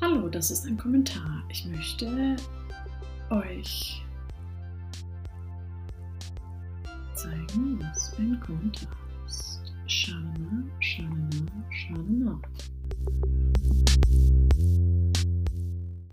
Hallo, das ist ein Kommentar. Ich möchte euch zeigen, was ein Kommentar ist.